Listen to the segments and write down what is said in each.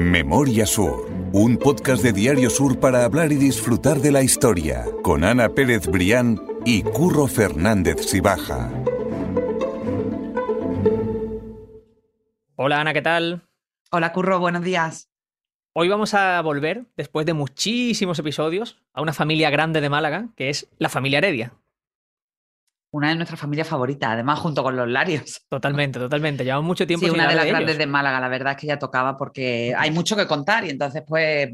Memoria Sur, un podcast de Diario Sur para hablar y disfrutar de la historia, con Ana Pérez Brián y Curro Fernández Sibaja. Hola Ana, ¿qué tal? Hola Curro, buenos días. Hoy vamos a volver, después de muchísimos episodios, a una familia grande de Málaga, que es la familia Heredia. Una de nuestras familias favoritas, además junto con los Larios. Totalmente, totalmente. Llevamos mucho tiempo. Sí, sin una de las grandes de Málaga, la verdad es que ya tocaba porque hay mucho que contar y entonces pues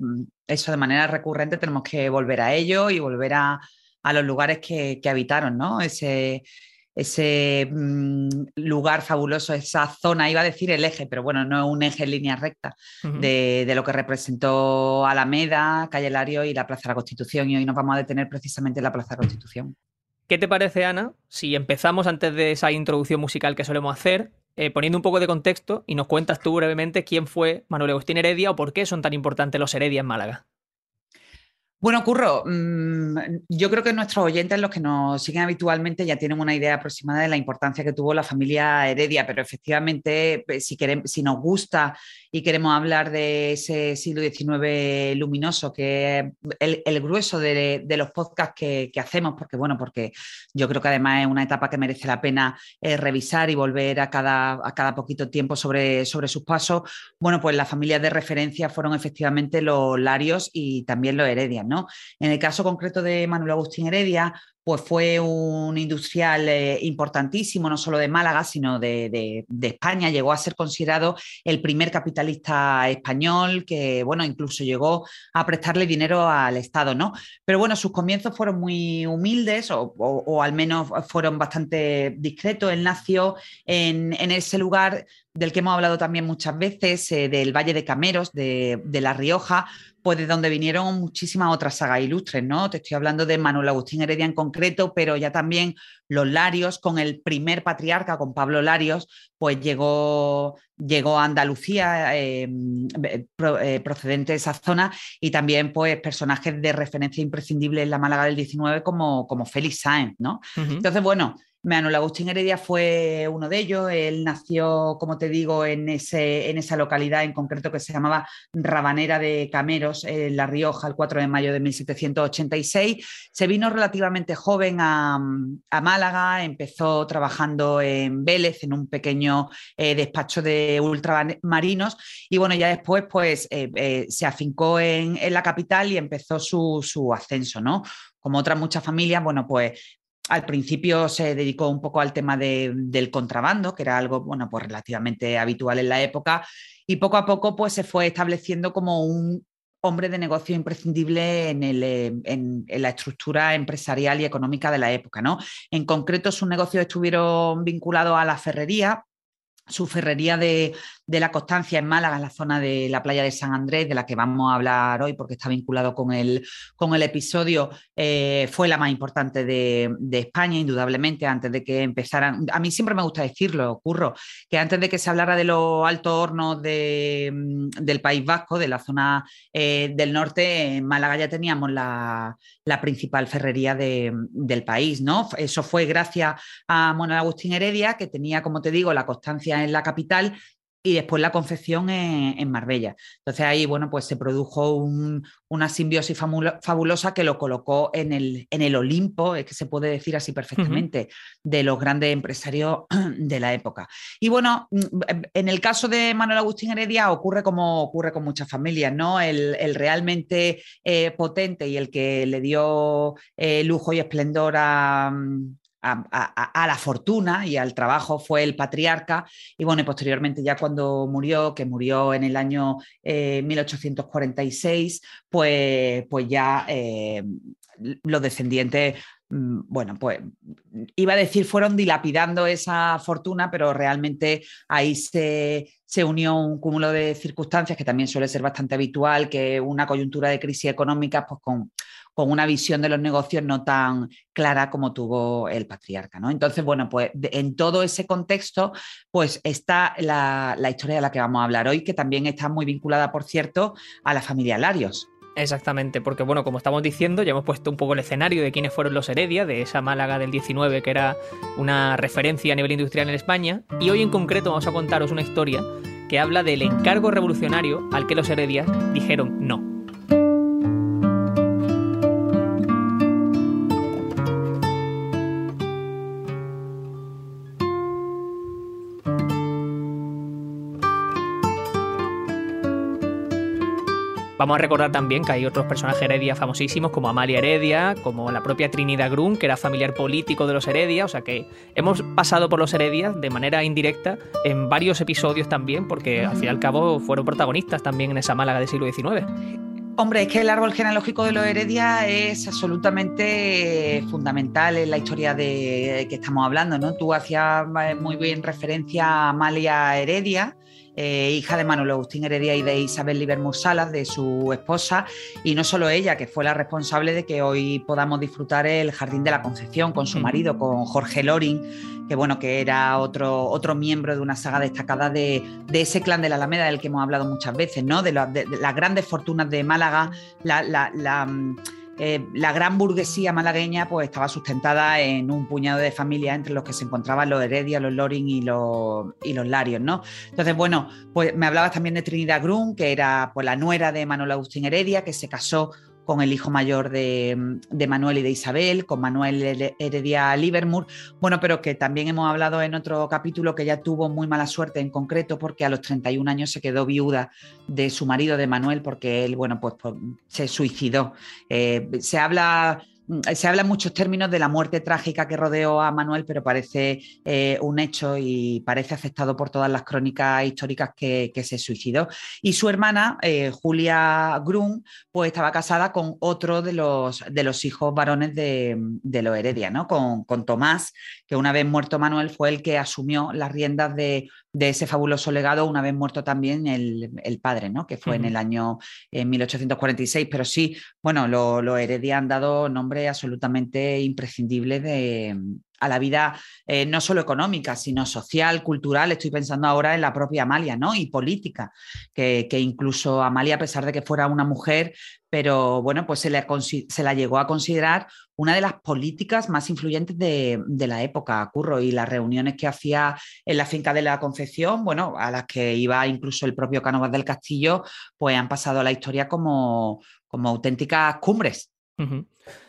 eso de manera recurrente tenemos que volver a ello y volver a, a los lugares que, que habitaron, ¿no? Ese, ese mm, lugar fabuloso, esa zona, iba a decir el eje, pero bueno, no es un eje en línea recta, de, de lo que representó Alameda, Calle Lario y la Plaza de la Constitución. Y hoy nos vamos a detener precisamente en la Plaza de la Constitución. ¿Qué te parece, Ana, si empezamos antes de esa introducción musical que solemos hacer, eh, poniendo un poco de contexto y nos cuentas tú brevemente quién fue Manuel Agustín Heredia o por qué son tan importantes los Heredia en Málaga? Bueno, Curro, mm, yo creo que nuestros oyentes, los que nos siguen habitualmente, ya tienen una idea aproximada de la importancia que tuvo la familia Heredia, pero efectivamente, pues, si, queremos, si nos gusta y queremos hablar de ese siglo XIX luminoso, que es el, grueso de, los podcasts que, hacemos, porque bueno, porque yo creo que además es una etapa que merece la pena eh, revisar y volver a cada, a cada poquito tiempo sobre, sobre sus pasos, bueno, pues las familias de referencia fueron efectivamente los Larios y también los Heredias, En el caso concreto de Manuel Agustín Heredia, pues fue un industrial eh, importantísimo, no solo de Málaga, sino de, de, España. Llegó a ser considerado el primer capitalista español que, bueno, incluso llegó a prestarle dinero al Estado, ¿no? Pero bueno, sus comienzos fueron muy humildes o, o, al menos fueron bastante discretos. Él nació en, en, ese lugar del que hemos hablado también muchas veces, eh, del Valle de Cameros, de, de La Rioja, pues de donde vinieron muchísimas otras sagas ilustres, ¿no? Te estoy hablando de Manuel Agustín Heredia pero ya también los Larios, con el primer patriarca, con Pablo Larios, pues llegó, llegó a Andalucía, eh, pro, eh, procedente de esa zona, y también pues personajes de referencia imprescindible en la Málaga del 19 como, como Félix Sáenz, ¿no? Uh -huh. Entonces, bueno, Manuel Agustín Heredia fue uno de ellos. Él nació, como te digo, en, ese, en esa localidad en concreto que se llamaba Rabanera de Cameros, en La Rioja, el 4 de mayo de 1786. Se vino relativamente joven a, a Málaga, empezó trabajando en Vélez, en un pequeño eh, despacho de ultramarinos, y bueno, ya después pues eh, eh, se afincó en, en, la capital y empezó su, su ascenso, ¿no? Como otras muchas familias, bueno, pues al principio se dedicó un poco al tema de, del contrabando, que era algo, bueno, pues relativamente habitual en la época, y poco a poco pues se fue estableciendo como un hombre de negocio imprescindible en, en, la estructura empresarial y económica de la época, ¿no? En concreto, sus negocios estuvieron vinculados a la ferrería, su ferrería de, de, la Constancia en Málaga, en la zona de la playa de San Andrés, de la que vamos a hablar hoy porque está vinculado con el, con el episodio, eh, fue la más importante de, de, España, indudablemente, antes de que empezaran. A mí siempre me gusta decirlo, Curro, que antes de que se hablara de los altos hornos de, del País Vasco, de la zona eh, del norte, en Málaga ya teníamos la, la principal ferrería de, del país, ¿no? Eso fue gracias a Manuel Agustín Heredia, que tenía, como te digo, la constancia en la capital y después la confección en, en, Marbella. Entonces ahí, bueno, pues se produjo un, una simbiosis fabulosa que lo colocó en el, en el Olimpo, es que se puede decir así perfectamente, uh -huh. de los grandes empresarios de la época. Y bueno, en el caso de Manuel Agustín Heredia ocurre como ocurre con muchas familias, ¿no? El, el realmente eh, potente y el que le dio eh, lujo y esplendor a, a, la fortuna y al trabajo fue el patriarca. Y bueno, y posteriormente ya cuando murió, que murió en el año eh, 1846, pues, pues ya eh, los descendientes bueno, pues iba a decir fueron dilapidando esa fortuna, pero realmente ahí se, se, unió un cúmulo de circunstancias que también suele ser bastante habitual, que una coyuntura de crisis económica, pues con, con una visión de los negocios no tan clara como tuvo el patriarca. ¿no? Entonces, bueno, pues en todo ese contexto, pues está la, la, historia de la que vamos a hablar hoy, que también está muy vinculada, por cierto, a la familia Larios. Exactamente, porque bueno, como estamos diciendo, ya hemos puesto un poco el escenario de quiénes fueron los Heredia, de esa Málaga del 19 que era una referencia a nivel industrial en España, y hoy en concreto vamos a contaros una historia que habla del encargo revolucionario al que los heredias dijeron no. Vamos a recordar también que hay otros personajes Heredia famosísimos como Amalia Heredia, como la propia Trinidad Grun, que era familiar político de los Heredia, o sea que hemos pasado por los Heredias de manera indirecta en varios episodios también, porque al fin y al cabo fueron protagonistas también en esa Málaga del siglo XIX. Hombre, es que el árbol genealógico de los Heredia es absolutamente fundamental en la historia de que estamos hablando, ¿no? Tú hacías muy bien referencia a Amalia Heredia, eh, hija de Manuel Agustín Heredia y de Isabel Livermore Salas, de su esposa, y no solo ella, que fue la responsable de que hoy podamos disfrutar el Jardín de la Concepción con su marido, con Jorge Loring, que bueno, que era otro, otro miembro de una saga destacada de, ese clan de la Alameda del que hemos hablado muchas veces, ¿no? De, las grandes fortunas de Málaga, la mm, la gran burguesía malagueña pues, estaba sustentada en un puñado de familias entre los que se encontraban los Heredia, los Loring y los, y los Larios. ¿no? Entonces, bueno, pues me hablabas también de Trinidad Grun, que era pues, la nuera de Manuel Agustín Heredia, que se casó con el hijo mayor de, Manuel y de Isabel, con Manuel Heredia Livermore, bueno, pero que también hemos hablado en otro capítulo que ya tuvo muy mala suerte en concreto porque a los 31 años se quedó viuda de su marido de Manuel porque él, bueno, pues, pues se suicidó. Eh, se habla Mm, se habla en muchos términos de la muerte trágica que rodeó a Manuel, pero parece eh, un hecho y parece aceptado por todas las crónicas históricas que, se suicidó. Y su hermana, eh, Julia Grun, pues estaba casada con otro de los, de los hijos varones de, de los Heredia, ¿no? Con, con, Tomás, que una vez muerto Manuel fue el que asumió las riendas de, de ese fabuloso legado, una vez muerto también el, padre, ¿no? que fue en el año 1846. Pero sí, bueno, los lo Heredia han dado nombre absolutamente imprescindible de, a la vida eh, no solo económica, sino social, cultural. Estoy pensando ahora en la propia Amalia, ¿no? Y política, que, incluso Amalia, a pesar de que fuera una mujer, pero bueno, pues se, se la llegó a considerar una de las políticas más influyentes de, la época, Curro, y las reuniones que hacía en la finca de la Concepción, bueno, a las que iba incluso el propio Cánovas del Castillo, pues han pasado a la historia como, como auténticas cumbres.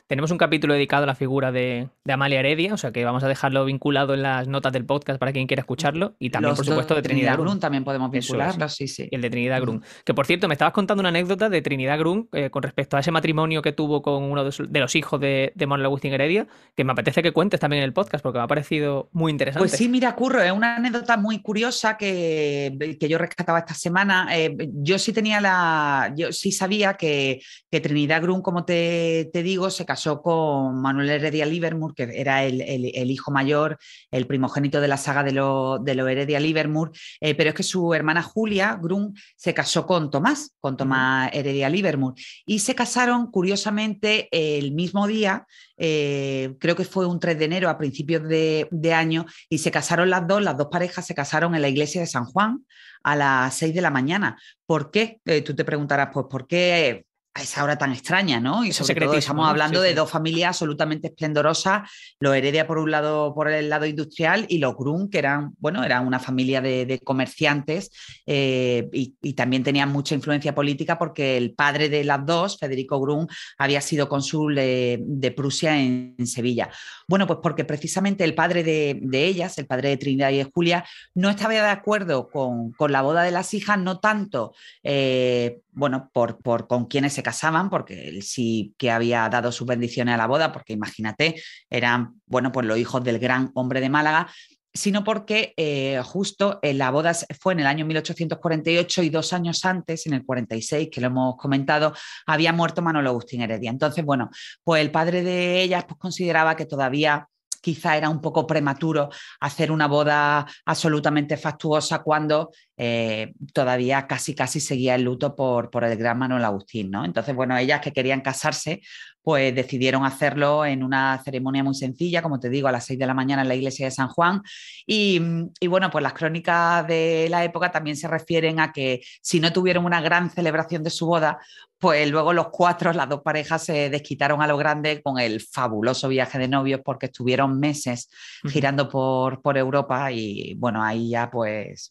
Tenemos un capítulo dedicado a la figura de, Amalia Heredia, o sea que vamos a dejarlo vinculado en las notas del podcast para quien quiera escucharlo. Y también, por supuesto, de Trinidad, Grun. también podemos vincularlo, sí, sí. Y el de Trinidad Grun. Que por cierto, me estabas contando una anécdota de Trinidad Grun eh, con respecto a ese matrimonio que tuvo con uno de, los hijos de, Manuel Agustín Heredia, que me apetece que cuentes también en el podcast porque me ha parecido muy interesante. Pues sí, mira, Curro, es una anécdota muy curiosa que, que yo rescataba esta semana. Eh, yo sí tenía la. Yo sí sabía que, que Trinidad Grun, como te, te digo, se casó con Manuel Heredia Livermore, que era el, hijo mayor, el primogénito de la saga de los de lo Heredia Livermore, eh, pero es que su hermana Julia Grun se casó con Tomás, con Tomás Heredia Livermore, y se casaron curiosamente el mismo día, eh, creo que fue un 3 de enero a principios de, año, y se casaron las dos, las dos parejas se casaron en la iglesia de San Juan a las 6 de la mañana. ¿Por qué? Eh, tú te preguntarás, pues, ¿por qué a esa hora tan extraña, ¿no? Y sobre todo estamos hablando de dos familias absolutamente esplendorosas, los Heredia por un lado, por el lado industrial, y los Grun, que eran, bueno, eran una familia de, comerciantes eh, y, también tenían mucha influencia política porque el padre de las dos, Federico Grun, había sido cónsul de, Prusia en, Sevilla. Bueno, pues porque precisamente el padre de, ellas, el padre de Trinidad y de Julia, no estaba de acuerdo con, la boda de las hijas, no tanto, eh, bueno, por, por con quienes se casaban, porque él sí que había dado sus bendiciones a la boda, porque imagínate, eran, bueno, pues los hijos del gran hombre de Málaga, sino porque eh, justo en la boda fue en el año 1848 y dos años antes, en el 46, que lo hemos comentado, había muerto Manuel Agustín Heredia. Entonces, bueno, pues el padre de ellas pues, consideraba que todavía quizá era un poco prematuro hacer una boda absolutamente factuosa cuando eh, todavía casi casi seguía el luto por, por el gran Manuel Agustín, ¿no? Entonces, bueno, ellas que querían casarse, pues decidieron hacerlo en una ceremonia muy sencilla, como te digo, a las seis de la mañana en la iglesia de San Juan. Y, y, bueno, pues las crónicas de la época también se refieren a que si no tuvieron una gran celebración de su boda, pues luego los cuatro, las dos parejas se desquitaron a lo grande con el fabuloso viaje de novios porque estuvieron meses girando por, por Europa y bueno, ahí ya pues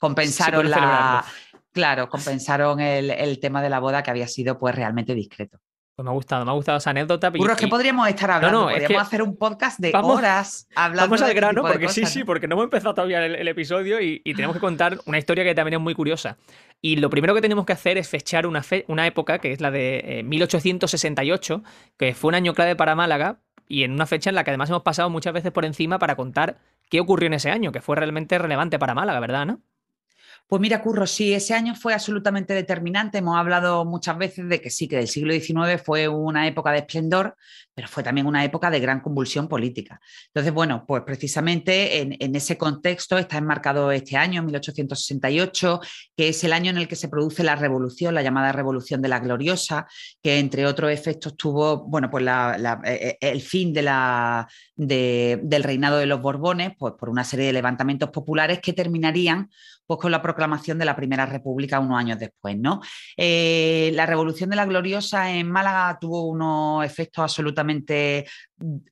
compensaron la... Claro, compensaron el, tema de la boda que había sido pues realmente discreto. Pues me ha gustado, me ha gustado esa anécdota. Es que podríamos estar hablando, podríamos hacer un podcast de horas hablando Vamos al este grano, porque sí, sí, porque no hemos empezado todavía el, episodio y, tenemos que contar una historia que también es muy curiosa. Y lo primero que tenemos que hacer es fechar una, una época, que es la de 1868, eh, que fue un año clave para Málaga, y en una fecha en la que además hemos pasado muchas veces por encima para contar qué ocurrió en ese año, que fue realmente relevante para Málaga, ¿verdad, no? Pues mira, Curro, sí, ese año fue absolutamente determinante. Hemos hablado muchas veces de que sí, que el siglo XIX fue una época de esplendor, pero fue también una época de gran convulsión política. Entonces, bueno, pues precisamente en, ese contexto está enmarcado este año, 1868, que es el año en el que se produce la revolución, la llamada Revolución de la Gloriosa, que entre otros efectos tuvo, bueno, pues eh, eh, el fin del reinado de los Borbones, pues por una serie de levantamientos populares que terminarían pues con la proclamación de la Primera República unos años después. ¿no? Eh, la Revolución de la Gloriosa en Málaga tuvo unos efectos absolutamente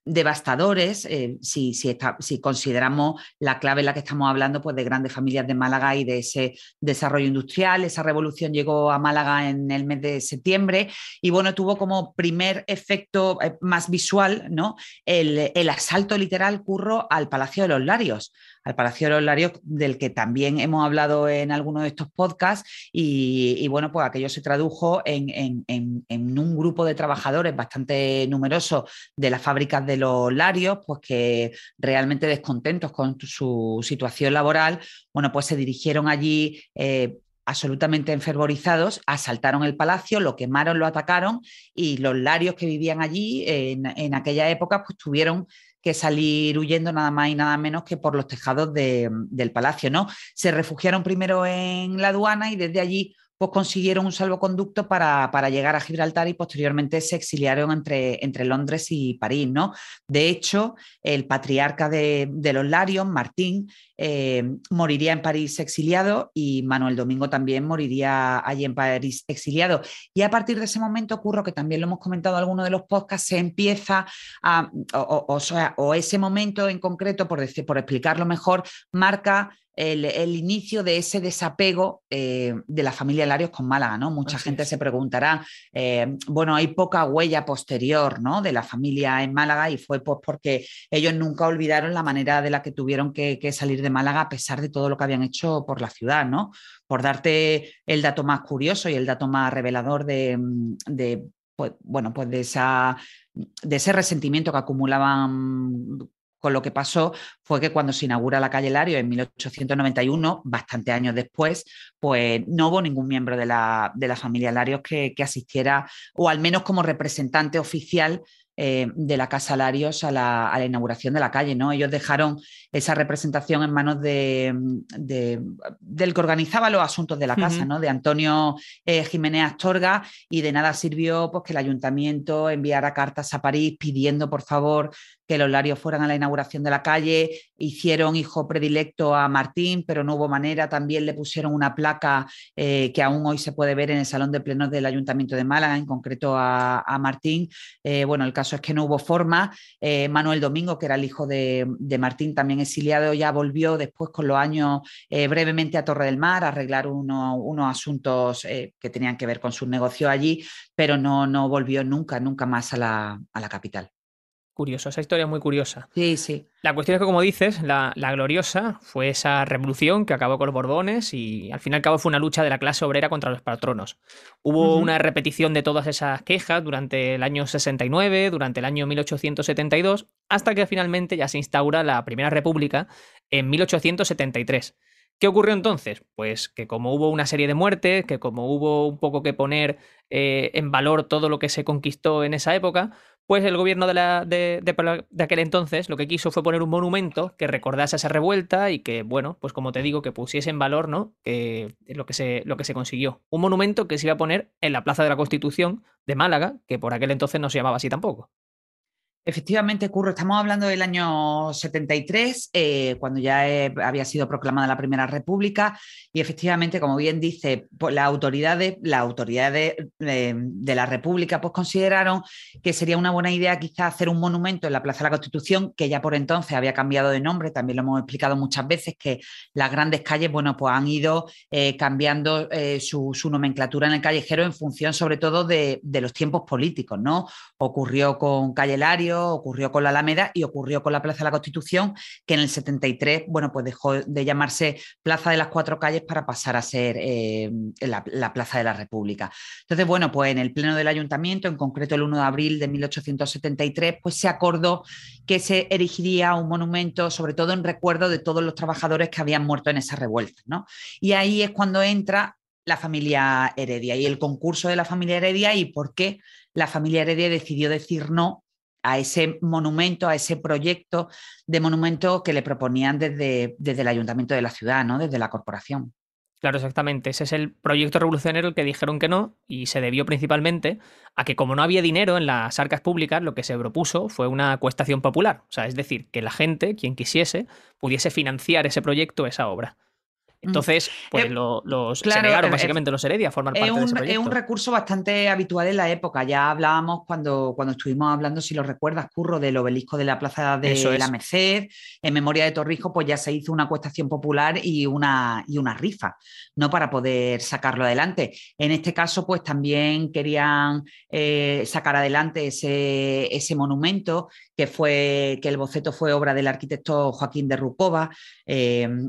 devastadores, eh, si, si, consideramos la clave en la que estamos hablando pues, de grandes familias de Málaga y de ese desarrollo industrial. Esa revolución llegó a Málaga en el mes de septiembre y bueno, tuvo como primer efecto eh, más visual ¿no? el, el asalto literal curro al Palacio de los Larios al Palacio de los Larios, del que también hemos hablado en algunos de estos podcasts, y, bueno, pues aquello se tradujo en, un grupo de trabajadores bastante numeroso de las fábricas de los Larios, pues que realmente descontentos con su situación laboral, bueno, pues se dirigieron allí. Eh, absolutamente enfervorizados, asaltaron el palacio, lo quemaron, lo atacaron y los larios que vivían allí en, en aquella época pues tuvieron que salir huyendo nada más y nada menos que por los tejados del palacio, ¿no? Se refugiaron primero en la aduana y desde allí pues consiguieron un salvoconducto para, para, llegar a Gibraltar y posteriormente se exiliaron entre, entre Londres y París. ¿no? De hecho, el patriarca de, los Larios, Martín, eh, moriría en París exiliado y Manuel Domingo también moriría allí en París exiliado. Y a partir de ese momento ocurre, que también lo hemos comentado en alguno de los podcasts, se empieza a, o, sea, o ese momento en concreto, por, decir, por explicarlo mejor, marca el, inicio de ese desapego eh, de la familia Larios con Málaga, ¿no? Mucha gente se preguntará, eh, bueno, hay poca huella posterior, ¿no? De la familia en Málaga y fue pues porque ellos nunca olvidaron la manera de la que tuvieron que, salir de Málaga a pesar de todo lo que habían hecho por la ciudad, ¿no? Por darte el dato más curioso y el dato más revelador de, pues, bueno, pues de, esa, de ese resentimiento que acumulaban con lo que pasó fue que cuando se inaugura la calle Lario en 1891, bastante años después, pues no hubo ningún miembro de la, de la familia Larios que, que, asistiera, o al menos como representante oficial eh, de la Casa Larios a la, inauguración de la calle. ¿no? Ellos dejaron esa representación en manos de, del que organizaba los asuntos de la casa, ¿no? de Antonio eh, Jiménez Astorga, y de nada sirvió pues, que el ayuntamiento enviara cartas a París pidiendo, por favor, que los Larios fueran a la inauguración de la calle, hicieron hijo predilecto a Martín, pero no hubo manera, también le pusieron una placa eh, que aún hoy se puede ver en el Salón de Plenos del Ayuntamiento de Málaga, en concreto a, Martín. bueno, el caso es que no hubo forma. Eh, Manuel Domingo, que era el hijo de, Martín, también exiliado, ya volvió después con los años eh, brevemente a Torre del Mar a arreglar unos asuntos eh, que tenían que ver con su negocio allí, pero no, no volvió nunca, nunca más a la capital curioso, esa historia es muy curiosa. Sí, sí. La cuestión es que, como dices, la, gloriosa fue esa revolución que acabó con los Borbones y al fin y al cabo fue una lucha de la clase obrera contra los patronos. Hubo una repetición de todas esas quejas durante el año 69, durante el año 1872, hasta que finalmente ya se instaura la Primera República en 1873. ¿Qué ocurrió entonces? Pues que como hubo una serie de muertes, que como hubo un poco que poner eh, en valor todo lo que se conquistó en esa época, pues el gobierno de, la, de, de, aquel entonces lo que quiso fue poner un monumento que recordase esa revuelta y que, bueno, pues como te digo, que pusiese en valor, ¿no? Que lo que se, lo que se consiguió. Un monumento que se iba a poner en la Plaza de la Constitución de Málaga, que por aquel entonces no se llamaba así tampoco. Efectivamente, Curro, estamos hablando del año 73, eh, cuando ya eh, había sido proclamada la Primera República, y efectivamente, como bien dice, pues, las autoridades, la autoridad de, la República pues, consideraron que sería una buena idea quizás hacer un monumento en la Plaza de la Constitución, que ya por entonces había cambiado de nombre, también lo hemos explicado muchas veces, que las grandes calles, bueno, pues han ido eh, cambiando su, nomenclatura en el callejero en función sobre todo de, de los tiempos políticos, ¿no? Ocurrió con Calle Lario, ocurrió con la Alameda y ocurrió con la Plaza de la Constitución, que en el 73, bueno, pues dejó de llamarse Plaza de las Cuatro Calles para pasar a ser eh, la, Plaza de la República. Entonces, bueno, pues en el Pleno del Ayuntamiento, en concreto el 1 de abril de 1873, pues se acordó que se erigiría un monumento, sobre todo en recuerdo de todos los trabajadores que habían muerto en esa revuelta, ¿no? Y ahí es cuando entra la familia Heredia y el concurso de la familia Heredia y por qué la familia Heredia decidió decir no a ese monumento, a ese proyecto de monumento que le proponían desde, desde el ayuntamiento de la ciudad, ¿no? desde la corporación. Claro, exactamente. Ese es el proyecto revolucionario que dijeron que no y se debió principalmente a que como no había dinero en las arcas públicas, lo que se propuso fue una cuestación popular. O sea, es decir, que la gente, quien quisiese, pudiese financiar ese proyecto, esa obra. Entonces, pues eh, los se negaron eh, básicamente los Heredia a formar parte un, de ese proyecto. Es un recurso bastante habitual en la época. Ya hablábamos cuando, cuando estuvimos hablando, si lo recuerdas, Curro, del obelisco de la Plaza de la Merced. En memoria de Torrijos, pues ya se hizo una cuestación popular y una, y una rifa, ¿no? Para poder sacarlo adelante. En este caso, pues también querían eh, sacar adelante ese, ese monumento que fue que el boceto fue obra del arquitecto Joaquín de Rucova,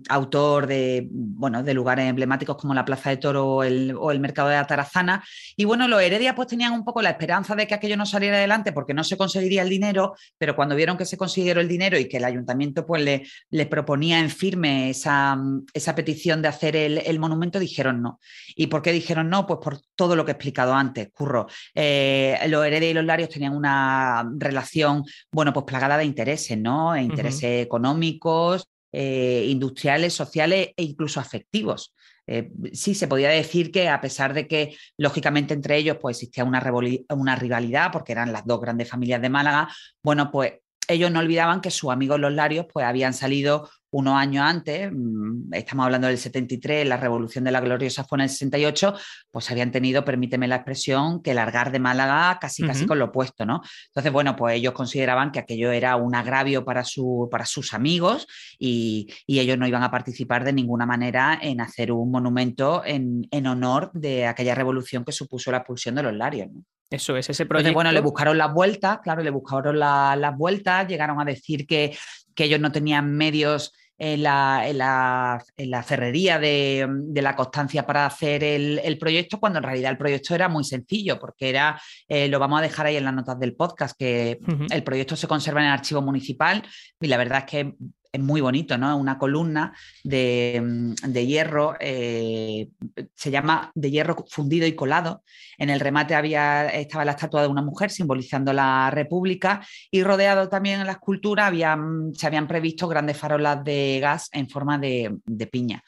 autor de bueno, de lugares emblemáticos como la Plaza de Toro o el, Mercado de Atarazana. Y bueno, los Heredia pues tenían un poco la esperanza de que aquello no saliera adelante porque no se conseguiría el dinero, pero cuando vieron que se consiguieron el dinero y que el ayuntamiento pues le, le proponía en firme esa, esa petición de hacer el, monumento, dijeron no. ¿Y por qué dijeron no? Pues por todo lo que he explicado antes, Curro. Eh, los Heredia y los Larios tenían una relación, bueno, pues plagada de intereses, ¿no? Intereses económicos, eh, industriales, sociales e incluso afectivos. Eh, sí, se podía decir que a pesar de que, lógicamente, entre ellos pues, existía una, una rivalidad, porque eran las dos grandes familias de Málaga, bueno, pues ellos no olvidaban que sus amigos los Larios pues, habían salido unos años antes, mm, estamos hablando del 73, la revolución de la gloriosa fue en el 68, pues habían tenido, permíteme la expresión, que largar de Málaga casi casi con lo opuesto, ¿no? Entonces, bueno, pues ellos consideraban que aquello era un agravio para, su, para sus amigos y, ellos no iban a participar de ninguna manera en hacer un monumento en, honor de aquella revolución que supuso la expulsión de los Larios, Eso es, ese proyecto. bueno, le buscaron las vueltas, claro, le buscaron las vueltas, llegaron a decir que, que ellos no tenían medios en la, ferrería de, la constancia para hacer el, proyecto, cuando en realidad el proyecto era muy sencillo, porque era, eh, lo vamos a dejar ahí en las notas del podcast, que el proyecto se conserva en el archivo municipal y la verdad es que es muy bonito, ¿no? Una columna de, mm, hierro, eh, se llama de hierro fundido y colado. En el remate había, estaba la estatua de una mujer simbolizando la República y rodeado también en la escultura habían, se habían previsto grandes farolas de gas en forma de, piña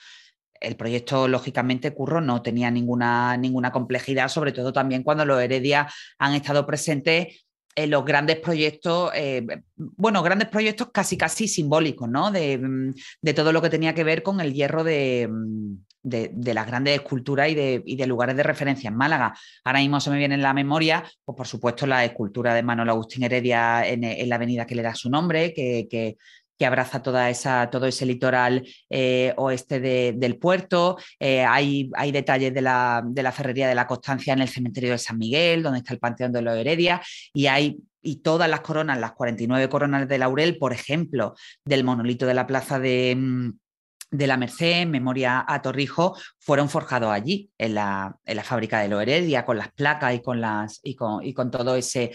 el proyecto, lógicamente, Curro no tenía ninguna, ninguna complejidad, sobre todo también cuando los Heredia han estado presentes los grandes proyectos, eh, bueno, grandes proyectos casi casi simbólicos, ¿no? Mm, de, todo lo que tenía que ver con el hierro de, mm, las grandes esculturas y de, lugares de referencia en Málaga. Ahora mismo se me viene en la memoria, pues por supuesto, la escultura de Manuel Agustín Heredia en, la avenida que le da su nombre, que abraza toda esa, todo ese litoral eh, oeste del puerto. Eh, hay, hay, detalles de la, de la, ferrería de la Constancia en el cementerio de San Miguel, donde está el Panteón de los Heredia, y hay y todas las coronas, las 49 coronas de laurel, por ejemplo, del monolito de la plaza de, mm, de la Merced, en memoria a Torrijo, fueron forjados allí, en la, en la fábrica de lo Heredia, con las placas y con, las, y con, y con todo ese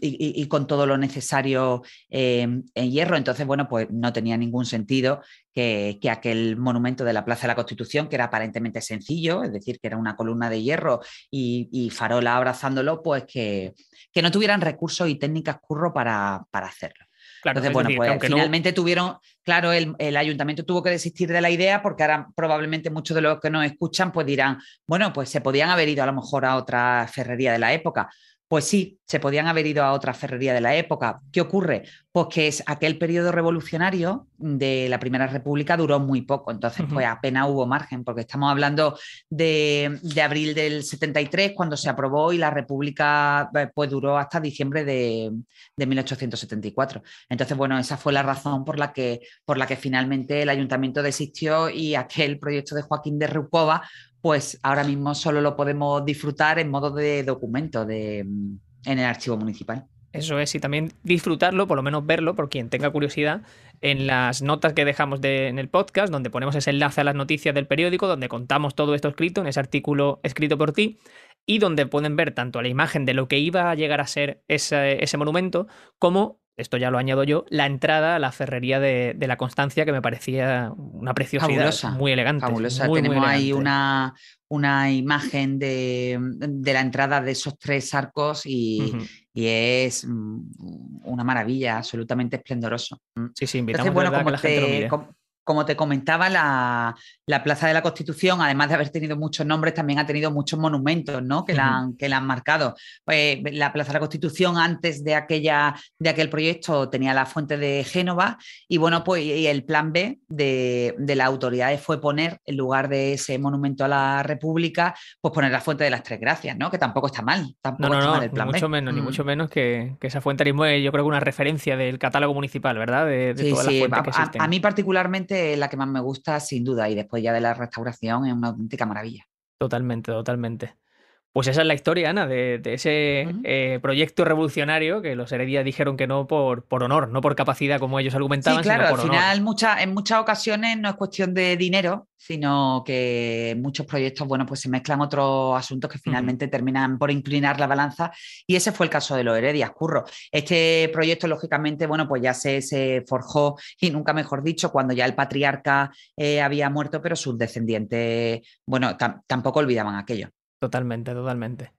y, con todo lo necesario eh, en hierro. Entonces, bueno, pues no tenía ningún sentido que, que, aquel monumento de la Plaza de la Constitución, que era aparentemente sencillo, es decir, que era una columna de hierro y, y farola abrazándolo, pues que, que, no tuvieran recursos y técnicas curro para, para hacerlo. Entonces, bueno, pues finalmente tuvieron, claro, el, ayuntamiento tuvo que desistir de la idea porque ahora probablemente muchos de los que nos escuchan pues dirán, bueno, pues se podían haber ido a lo mejor a otra ferrería de la época. Pues sí, se podían haber ido a otra ferrería de la época. ¿Qué ocurre? Pues que es aquel periodo revolucionario de la Primera República duró muy poco, entonces pues apenas hubo margen, porque estamos hablando de, abril del 73, cuando se aprobó y la República eh, pues duró hasta diciembre de, 1874. Entonces, bueno, esa fue la razón por la que, por la que finalmente el ayuntamiento desistió y aquel proyecto de Joaquín de Rucova pues ahora mismo solo lo podemos disfrutar en modo de documento de, en el archivo municipal. Eso es, y también disfrutarlo, por lo menos verlo, por quien tenga curiosidad, en las notas que dejamos en el podcast, donde ponemos ese enlace a las noticias del periódico, donde contamos todo esto escrito, en ese artículo escrito por ti, y donde pueden ver tanto la imagen de lo que iba a llegar a ser ese, ese monumento, como esto ya lo añado yo, la entrada a la ferrería de, la Constancia, que me parecía una preciosidad muy elegante. Fabulosa. Tenemos ahí una, una imagen de, la entrada de esos tres arcos y, es mm, una maravilla, absolutamente esplendoroso. Sí, sí, invitamos bueno, como la gente como te comentaba, la, Plaza de la Constitución, además de haber tenido muchos nombres, también ha tenido muchos monumentos ¿no? que, la han, que la han marcado. Pues, la Plaza de la Constitución, antes de, aquella, de aquel proyecto, tenía la fuente de Génova y bueno, pues el plan B de, de las autoridades fue poner, en lugar de ese monumento a la República, pues poner la fuente de las Tres Gracias, ¿no? que tampoco está mal. Tampoco no, no, no, ni mucho menos, ni mm. mucho menos que, esa fuente es, yo creo que una referencia del catálogo municipal, ¿verdad? De, sí, sí. a mí particularmente la que más me gusta, sin duda, y después ya de la restauración es una auténtica maravilla. Totalmente, totalmente. Pues esa es la historia, Ana, de, ese eh, proyecto revolucionario que los Heredia dijeron que no por, por honor, no por capacidad como ellos argumentaban. Sí, claro, al final en muchas ocasiones no es cuestión de dinero, sino que en muchos proyectos, bueno, pues se mezclan otros asuntos que finalmente terminan por inclinar la balanza y ese fue el caso de los Heredias, Curro. Este proyecto, lógicamente, bueno, pues ya se, se forjó y nunca mejor dicho, cuando ya el patriarca eh, había muerto, pero sus descendientes, bueno, tampoco olvidaban aquello. Totalmente, totalmente.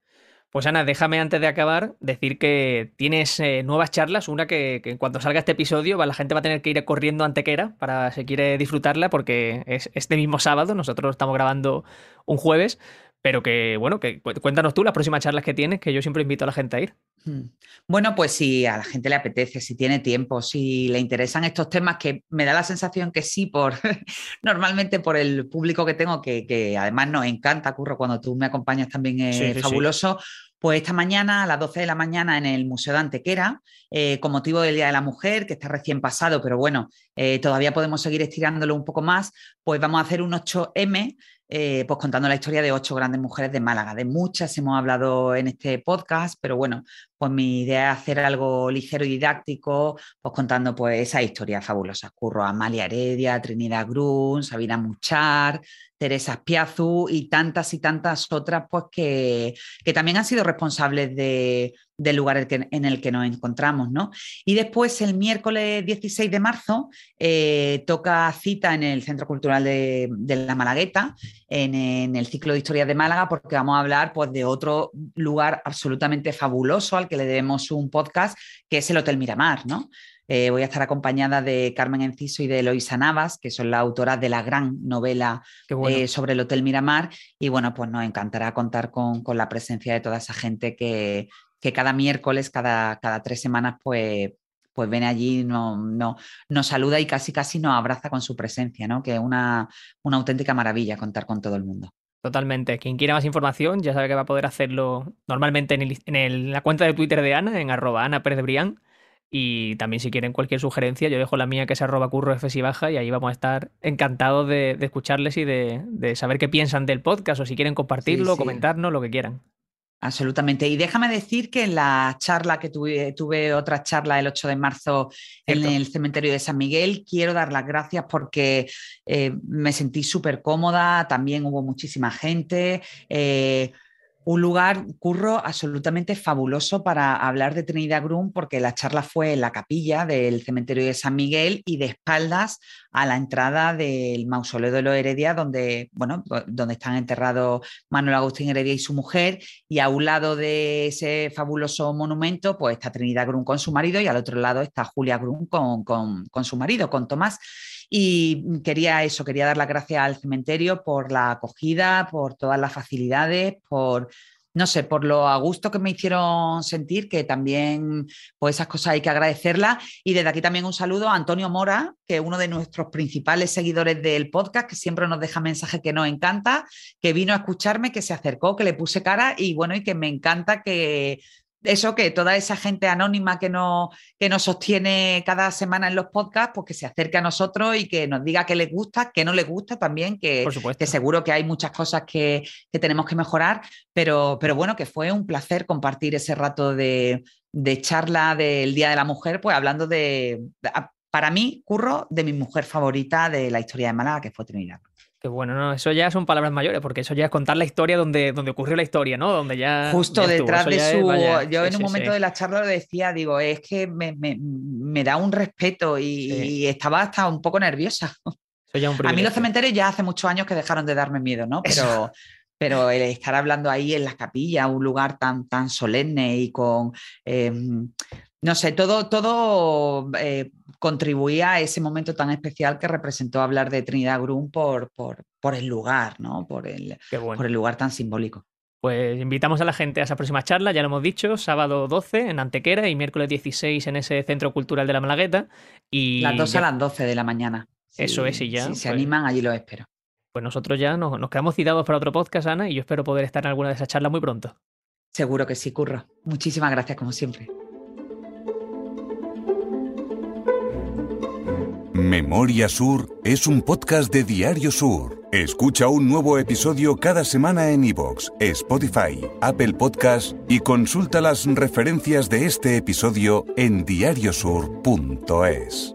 Pues Ana, déjame antes de acabar decir que tienes eh, nuevas charlas, una que, en cuanto salga este episodio la gente va a tener que ir corriendo Antequera para si quiere disfrutarla porque es este mismo sábado, nosotros estamos grabando un jueves, pero que, bueno, que cuéntanos tú las próximas charlas que tienes, que yo siempre invito a la gente a ir. Hmm. Bueno, pues si a la gente le apetece, si tiene tiempo, si le interesan estos temas, que me da la sensación que sí, por normalmente por el público que tengo, que, además nos encanta, Curro, cuando tú me acompañas también es fabuloso. Pues esta mañana, a las 12 de la mañana, en el Museo de Antequera, eh, con motivo del Día de la Mujer, que está recién pasado, pero bueno, eh, todavía podemos seguir estirándolo un poco más, pues vamos a hacer un 8M eh, pues contando la historia de ocho grandes mujeres de Málaga. De muchas hemos hablado en este podcast, pero bueno, pues mi idea es hacer algo ligero y didáctico, pues contando pues esa historia fabulosa. Curro a Amalia Heredia, Trinidad Grun, Sabina Muchar, Teresa Spiazu y tantas y tantas otras pues que, que también han sido responsables de, del lugar en el que nos encontramos. ¿no? Y después, el miércoles 16 de marzo, eh, toca cita en el Centro Cultural de, La Malagueta, en, el ciclo de historias de Málaga, porque vamos a hablar pues, de otro lugar absolutamente fabuloso que le debemos un podcast, que es el Hotel Miramar. ¿no? Eh, voy a estar acompañada de Carmen Enciso y de Eloisa Navas, que son las autoras de la gran novela eh, sobre el Hotel Miramar. Y bueno, pues nos encantará contar con, con la presencia de toda esa gente que, que cada miércoles, cada, cada tres semanas, pues, pues viene allí, no, no, nos saluda y casi casi nos abraza con su presencia, ¿no? Que es una, una auténtica maravilla contar con todo el mundo. Totalmente. Quien quiera más información ya sabe que va a poder hacerlo normalmente en, la cuenta de Twitter de Ana, en arroba Ana Pérez Brián. Y también si quieren cualquier sugerencia, yo dejo la mía que es arroba curro y baja y ahí vamos a estar encantados de, escucharles y de, saber qué piensan del podcast o si quieren compartirlo, comentarnos, lo que quieran. Absolutamente. Y déjame decir que en la charla que tuve, tuve otra charla el 8 de marzo en el cementerio de San Miguel, quiero dar las gracias porque eh, me sentí súper cómoda, también hubo muchísima gente. Eh, un lugar, curro, absolutamente fabuloso para hablar de Trinidad Grum, porque la charla fue en la capilla del cementerio de San Miguel y de espaldas a la entrada del mausoleo de los Heredia, donde, bueno, donde están enterrados Manuel Agustín Heredia y su mujer, y a un lado de ese fabuloso monumento, pues está Trinidad Grum con su marido, y al otro lado está Julia Grum con, con su marido, con Tomás. Y quería eso, quería dar las gracias al cementerio por la acogida, por todas las facilidades, por no sé, por lo a gusto que me hicieron sentir, que también, pues esas cosas hay que agradecerlas. Y desde aquí también un saludo a Antonio Mora, que es uno de nuestros principales seguidores del podcast, que siempre nos deja mensajes que nos encanta, que vino a escucharme, que se acercó, que le puse cara y bueno, y que me encanta que eso que toda esa gente anónima que nos, que nos sostiene cada semana en los podcasts, pues que se acerque a nosotros y que nos diga qué les gusta, qué no les gusta también, que, que seguro que hay muchas cosas que, tenemos que mejorar, pero, pero bueno, que fue un placer compartir ese rato de, de charla del Día de la Mujer, pues hablando de, para mí, curro, de mi mujer favorita de la historia de Málaga, que fue Trinidad bueno, no, eso ya son palabras mayores, porque eso ya es contar la historia donde, donde ocurrió la historia, ¿no? Donde ya. Justo detrás de su. yo en un momento de la charla lo decía, digo, es que me, da un respeto y, estaba hasta un poco nerviosa. A mí los cementerios ya hace muchos años que dejaron de darme miedo, ¿no? Pero. Pero el estar hablando ahí en las capillas, un lugar tan, tan solemne y con, em, no sé, todo, todo eh, contribuía a ese momento tan especial que representó hablar de Trinidad Grum por, por, por el lugar, ¿no? Por el, por el lugar tan simbólico. Pues invitamos a la gente a esa próxima charla, ya lo hemos dicho, sábado 12 en Antequera y miércoles 16 en ese Centro Cultural de la Malagueta. Y las 12 a las 12 de la mañana. Eso es, y ya. Si se pues animan, allí los espero. Pues nosotros ya nos, nos quedamos citados para otro podcast, Ana, y yo espero poder estar en alguna de esas charlas muy pronto. Seguro que sí, Curro. Muchísimas gracias, como siempre. Memoria Sur es un podcast de Diario Sur. Escucha un nuevo episodio cada semana en iVoox, Spotify, Apple Podcasts y consulta las referencias de este episodio en diariosur.es.